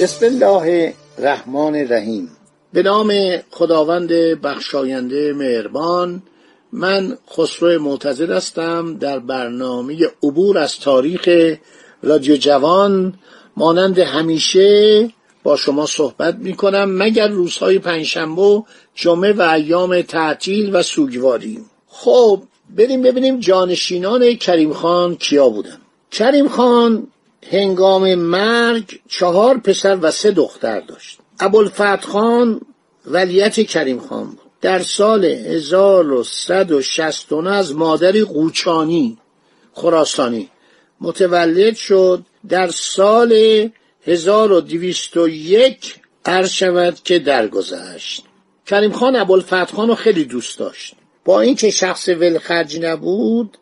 بسم الله الرحمن الرحیم. به نام خداوند بخشاینده مهربان من خسرو معتزد هستم در برنامه عبور از تاریخ رادیو جوان. مانند همیشه با شما صحبت می کنم مگر روزهای پنجشنبه جمعه و ایام تعطیل و سوگواری. خب بریم ببینیم جانشینان کریم خان کیا بودن. کریم خان هنگام مرگ چهار پسر و سه دختر داشت. ابوالفتح خان ولیت کریم خان بود. در سال 1169 از مادری قوچانی خراسانی متولد شد. در سال 1201 عرض شود که درگذشت. کریم خان ابوالفتح خان رو خیلی دوست داشت. با اینکه شخص ولخرج نبود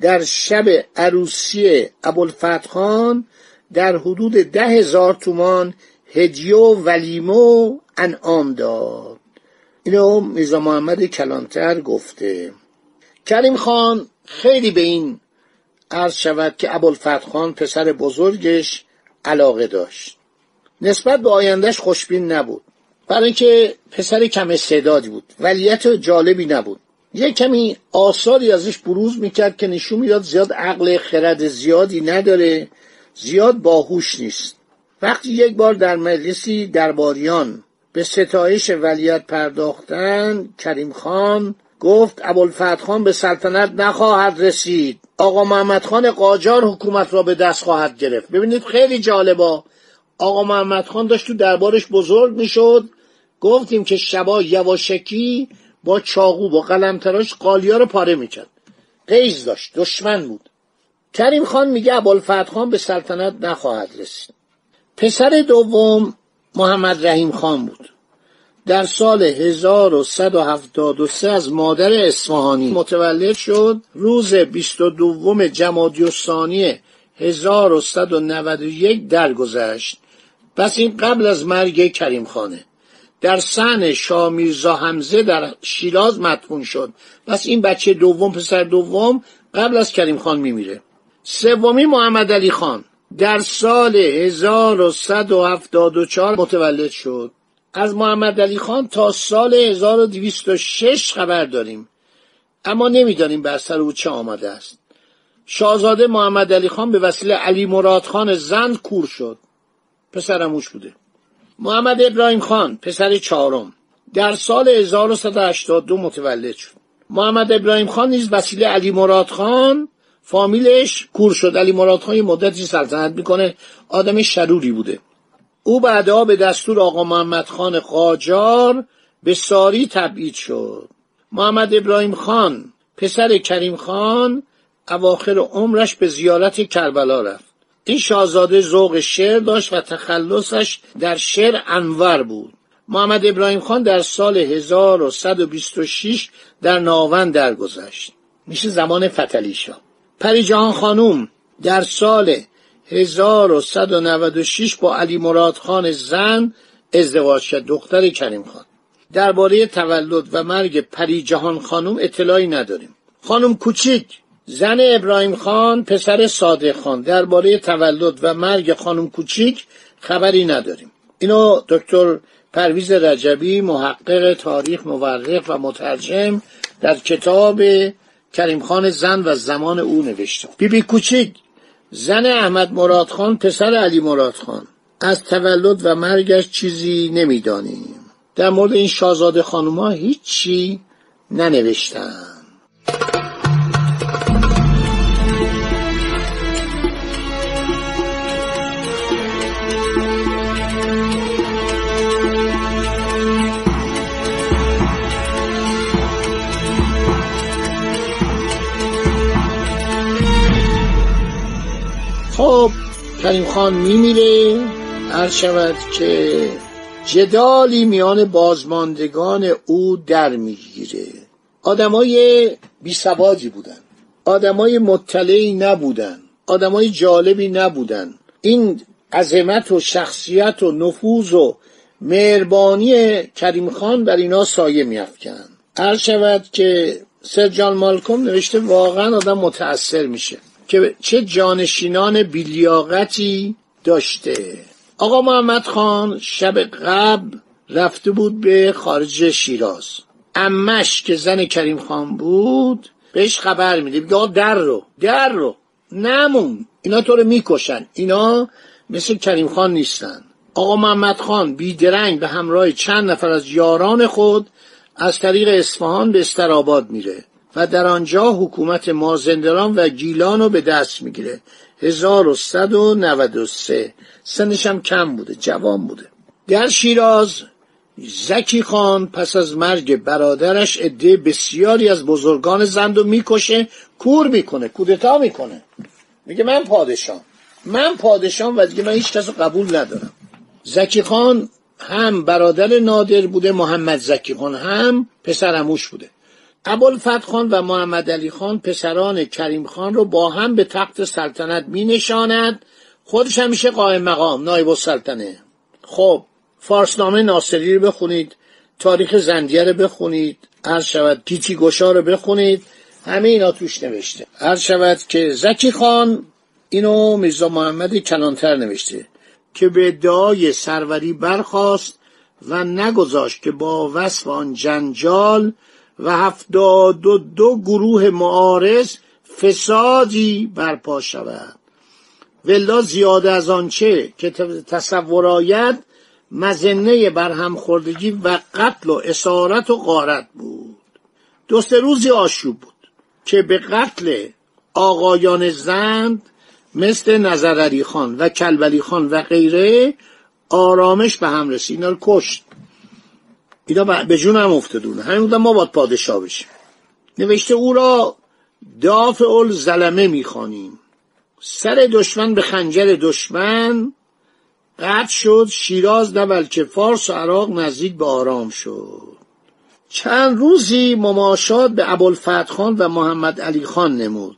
در شب عروسی ابوالفتح خان در حدود ده هزار تومان هدیه و ولیمه و انعام داد. اینو میزا محمد کلانتر گفته. کریم خان خیلی به این عرض شود که ابوالفتح خان پسر بزرگش علاقه داشت. نسبت به آیندهش خوشبین نبود. برای اینکه پسر کم استعدادی بود. ولیت جالبی نبود. یه کمی آثاری ازش بروز می‌کرد که نشون می‌داد زیاد عقل خرد زیادی نداره زیاد باهوش نیست. وقتی یک بار در مجلسی درباریان به ستایش ولیت پرداختن کریم خان گفت ابوالفتح خان به سلطنت نخواهد رسید. آقا محمد خان قاجار حکومت را به دست خواهد گرفت. ببینید خیلی جالبا آقا محمد خان داشت تو دربارش بزرگ می‌شد. گفتیم که شبا یواشکی با چاقو با قلم تراش قالیا رو پاره می‌کرد. قیز داشت دشمن بود. کریم خان میگه ابوالفتح خان به سلطنت نخواهد رسید. پسر دوم محمد رحیم خان بود. در سال 1173 از مادر اصفهانی متولد شد. روز 22 جمادی الثانی 1191 درگذشت. پس این قبل از مرگ کریم خانه. در سن شامیرزا حمزه در شیراز مدفون شد. پس این بچه دوم پسر دوم قبل از کریم خان میمیره. سومی محمد علی خان در سال 1174 متولد شد. از محمد علی خان تا سال 1206 خبر داریم. اما نمی‌دانیم بر سر او چه آمده است. شاهزاده محمد علی خان به وسیله علی مراد خان زند کور شد. پسرموش بوده. محمد ابراهیم خان پسر چهارم. در سال 1182 متولد شد. محمد ابراهیم خان نیز وسیله علی مراد خان فامیلش کور شد. علی مراد خان مدتی سلطنت می‌کنه آدم شروری بوده. او بعدها به دستور آقا محمد خان قاجار به ساری تبعید شد. محمد ابراهیم خان پسر کریم خان اواخر عمرش به زیارت کربلا رفت. این شاهزاده ذوق شعر داشت و تخلصش در شعر انور بود. محمد ابراهیم خان در سال 1126 در ناون درگذشت. میشه زمان فتلیشا پریجهان خانوم در سال 1196 با علی مراد خان زن ازدواج کرد دختر کریم خان. درباره تولد و مرگ پریجهان خانوم اطلاعی نداریم. خانم کوچیک زن ابراهیم خان پسر صادق خان. درباره تولد و مرگ خانم کوچیک خبری نداریم. اینو دکتر پرویز رجبی محقق تاریخ مورخ و مترجم در کتاب کریم خان زن و زمان او نوشته. بیبی بی کوچیک زن احمد مراد خان پسر علی مراد خان. از تولد و مرگش چیزی نمی‌دانیم. در مورد این شاهزاده خانوما هیچی ننوشتن خب کریم خان میمیره. هر شود که جدالی میان بازماندگان او در می‌گیره. آدمای بیسوادی بودن. آدمای مطلعی نبودن. آدمای جالبی نبودن. این عظمت و شخصیت و نفوذ و مهربانی کریم خان بر اینا سایه میافکن هر شود که سر جان مالکوم نوشته واقعا آدم متأثر میشه. که چه جانشینان بیلیاقتی داشته. آقا محمد خان شب قبل رفته بود به خارج شیراز. امش که زن کریم خان بود بهش خبر میده. بگه در رو در رو نمون. اینا تو رو می‌کشن. اینا مثل کریم خان نیستن. آقا محمد خان بیدرنگ به همراه چند نفر از یاران خود از طریق اصفهان به استراباد میره. و در آنجا حکومت مازندران و گیلان رو به دست می‌گیره. 1193 سنش هم کم بوده جوان بوده. در شیراز زکی خان پس از مرگ برادرش عده بسیاری از بزرگان زند و می‌کشه کور می‌کنه کودتا می‌کنه. میگه من پادشاه من پادشاه و دیگه من هیچ کس قبول ندارم. زکی خان هم برادر نادر بوده محمد زکی خان هم پسرموش بوده. ابوالفتح خان و محمد علی خان پسران کریم خان رو با هم به تخت سلطنت می نشاند خودش هم میشه قائم مقام نایب السلطنه. خب فارسنامه ناصری رو بخونید تاریخ زندیه رو بخونید هر شود گیتی گشا رو بخونید همه اینا توش نوشته. هر شود که زکی خان اینو میرزا محمد کلانتر نوشته که به ادعای سروری برخواست و نگذاشت که با وصف آن جنجال و هفتاد و دو گروه معارض فسادی برپا شود ولا زیاده از آنچه که تصور آید مزنه برهمخوردگی و قتل و اسارت و غارت بود. دو سه روزی آشوب بود که به قتل آقایان زند مثل نظر خان و کلبلی خان و غیره آرامش به هم رسید. اینا رو کشت. اینا به جون هم افتادونه. همین بودن ما باید پادشاه بشیم. نوشته او را دافع زلمه می‌خوانیم. سر دشمن به خنجر دشمن. قطع شد شیراز نه بلکه فارس و عراق نزدیک به آرام شد. چند روزی مماشات به ابوالفتح خان و محمد علی خان نمود.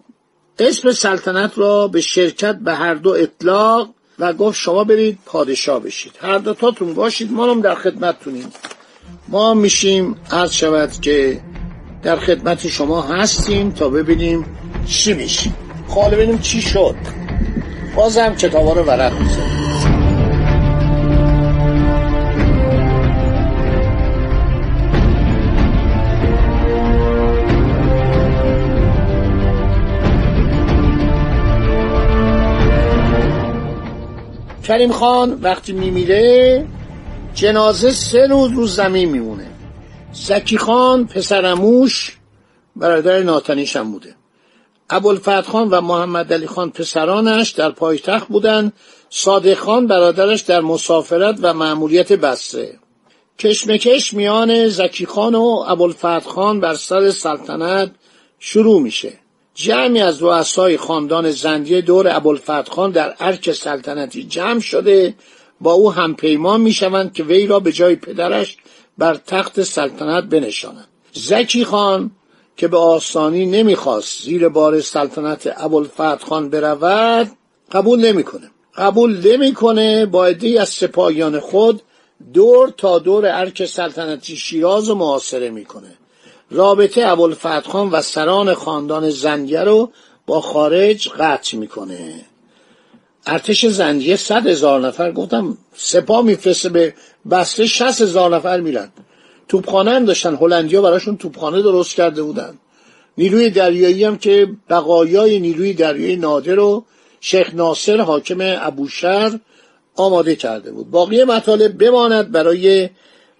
اسم سلطنت را به شرکت به هر دو اطلاق و گفت شما برید پادشاه بشید. هر دو تاتون باشید ما هم در خدمتتونیم. ما میشیم عرض شود که در خدمت شما هستیم تا ببینیم چی میشیم. خاله ببینیم چی شد. بازم کتابا رو ورق می‌زنیم. کریم خان وقتی میمیره جنازه سه روز رو زمین میمونه. زکی خان پسرموش برادر ناتنیش هم بوده. ابوالفتح خان و محمد علی خان پسرانش در پایتخت بودن. صادق خان برادرش در مسافرت و مأموریت بسره کشمکش میان زکی خان و ابوالفتح خان بر سر سلطنت شروع میشه. جمعی از رؤسای خاندان زندیه دور ابوالفتح خان در ارک سلطنتی جمع شده. با او هم پیمان می‌شوند که وی را به جای پدرش بر تخت سلطنت بنشانند زکی خان که به آسانی نمی‌خواست زیر بار سلطنت ابوالفتح خان برود قبول نمی‌کنه. قبول نمی‌کنه با عدهای از سپاهیان خود دور تا دور ارک سلطنتی شیراز و محاصره می‌کنه. رابطه ابوالفتح خان و سران خاندان زنگه رو با خارج قطع می‌کنه. ارتش زنجیه صد هزار نفر گفتم سپاه میفرسته به بسته شست هزار نفر میرن. توپخانه هم داشتن هلندیا براشون توپخانه درست کرده بودن. نیروی دریایی هم که بقایای نیروی دریایی نادر رو شیخ ناصر حاکم ابوشهر آماده کرده بود. باقی مطالب بماند برای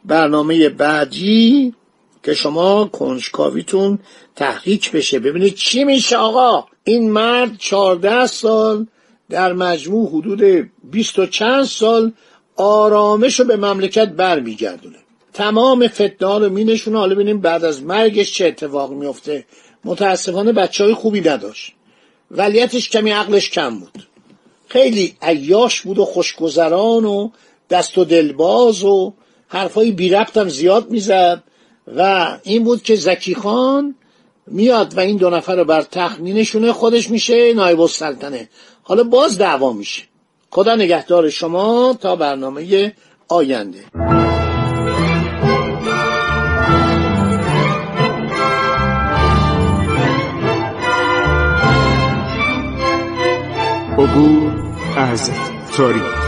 برنامه بعدی که شما کنجکاویتون تحریک بشه. ببینید چی میشه آقا. این مرد چهارده سال در مجموع حدود بیست و چند سال آرامش رو به مملکت برمیگردونه. تمام فتنه رو مینشونه. حالا ببینیم بعد از مرگش چه اتفاق میفته. متاسفانه بچه های خوبی نداشت. ولیتش کمی عقلش کم بود. خیلی عیاش بود و خوشگذران و دست و دلباز و حرفای بی ربطم زیاد می‌زد. و این بود که زکی خان میاد و این دو نفر رو بر تخت مینشونه. خودش میشه نایب السلطنه. حالا باز دعوا میشه. خدا نگهدار شما تا برنامه آینده. عبور از تاریخ.